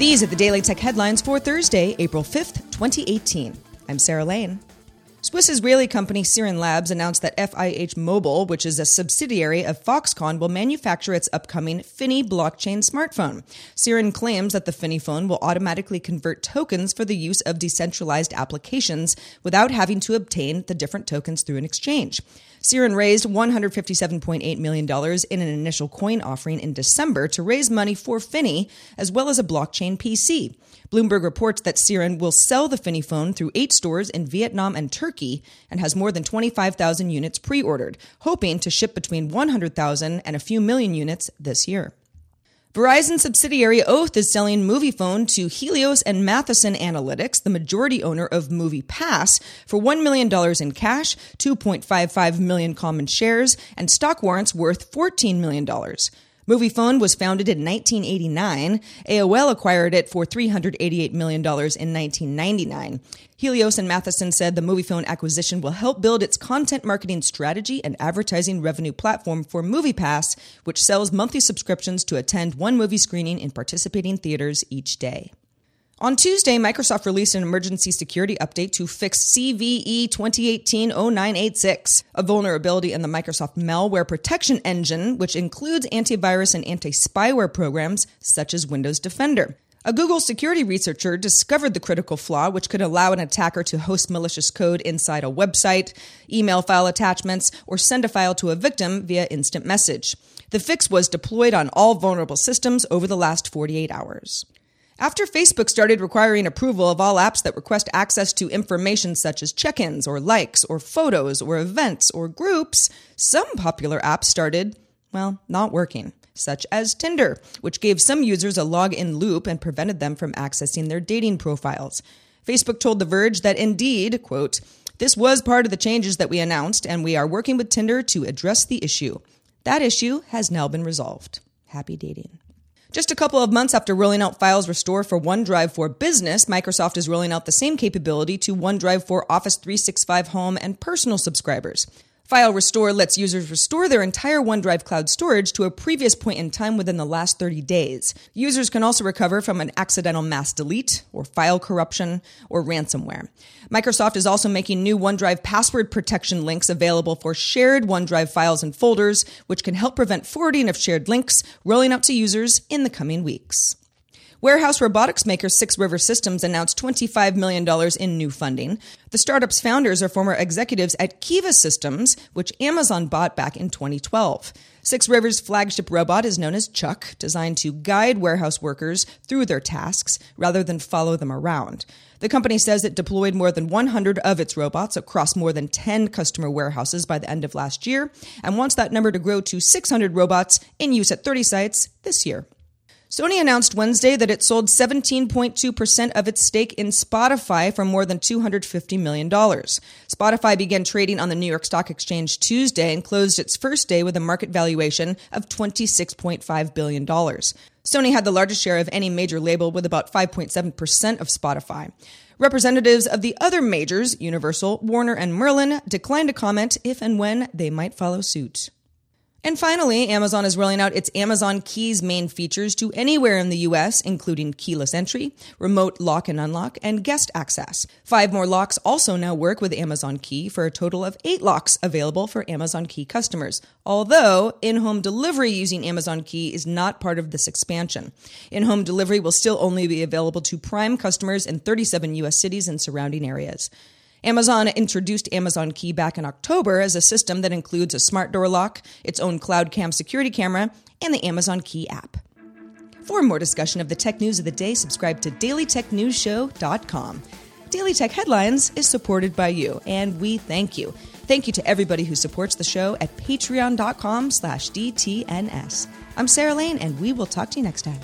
These are the Daily Tech headlines for Thursday, April 5th, 2018. I'm Sarah Lane. Swiss Israeli company Sirin Labs announced that FIH Mobile, which is a subsidiary of Foxconn, will manufacture its upcoming Finney blockchain smartphone. Sirin claims that the Finney phone will automatically convert tokens for the use of decentralized applications without having to obtain the different tokens through an exchange. Sirin raised $157.8 million in an initial coin offering in December to raise money for Finney, as well as a blockchain PC. Bloomberg reports that Sirin will sell the Finney phone through eight stores in Vietnam and Turkey and has more than 25,000 units pre ordered, hoping to ship between 100,000 and a few million units this year. Verizon subsidiary Oath is selling Moviefone to Helios and Matheson Analytics, the majority owner of MoviePass, for $1 million in cash, 2.55 million common shares, and stock warrants worth $14 million. Moviefone was founded in 1989. AOL acquired it for $388 million in 1999. Helios and Matheson said the Moviefone acquisition will help build its content marketing strategy and advertising revenue platform for MoviePass, which sells monthly subscriptions to attend one movie screening in participating theaters each day. On Tuesday, Microsoft released an emergency security update to fix CVE 2018 0986, a vulnerability in the Microsoft malware protection engine, which includes antivirus and anti spyware programs such as Windows Defender. A Google security researcher discovered the critical flaw, which could allow an attacker to host malicious code inside a website, email file attachments, or send a file to a victim via instant message. The fix was deployed on all vulnerable systems over the last 48 hours. After Facebook started requiring approval of all apps that request access to information such as check ins or likes or photos or events or groups, some popular apps started, well, not working, such as Tinder, which gave some users a login loop and prevented them from accessing their dating profiles. Facebook told The Verge that indeed, quote, this was part of the changes that we announced, and we are working with Tinder to address the issue. That issue has now been resolved. Happy dating. Just a couple of months after rolling out Files Restore for OneDrive for Business, Microsoft is rolling out the same capability to OneDrive for Office 365 Home and personal subscribers. File Restore lets users restore their entire OneDrive cloud storage to a previous point in time within the last 30 days. Users can also recover from an accidental mass delete, or file corruption, or ransomware. Microsoft is also making new OneDrive password protection links available for shared OneDrive files and folders, which can help prevent forwarding of shared links rolling out to users in the coming weeks. Warehouse robotics maker Six River Systems announced $25 million in new funding. The startup's founders are former executives at Kiva Systems, which Amazon bought back in 2012. Six Rivers' flagship robot is known as Chuck, designed to guide warehouse workers through their tasks rather than follow them around. The company says it deployed more than 100 of its robots across more than 10 customer warehouses by the end of last year and wants that number to grow to 600 robots in use at 30 sites this year. Sony announced Wednesday that it sold 17.2% of its stake in Spotify for more than $250 million. Spotify began trading on the New York Stock Exchange Tuesday and closed its first day with a market valuation of $26.5 billion. Sony had the largest share of any major label with about 5.7% of Spotify. Representatives of the other majors, Universal, Warner, and Merlin, declined to comment if and when they might follow suit. And finally, Amazon is rolling out its Amazon Keys main features to anywhere in the US, including keyless entry, remote lock and unlock, and guest access. Five more locks also now work with Amazon Key for a total of eight locks available for Amazon Key customers. Although in home delivery using Amazon Key is not part of this expansion. In home delivery will still only be available to Prime customers in 37 US cities and surrounding areas. Amazon introduced Amazon Key back in October as a system that includes a smart door lock, its own cloud cam security camera, and the Amazon Key app. For more discussion of the tech news of the day, subscribe to dailytechnewsshow.com. Daily Tech Headlines is supported by you, and we thank you. Thank you to everybody who supports the show at patreon.com slash DTNS. I'm Sarah Lane, and we will talk to you next time.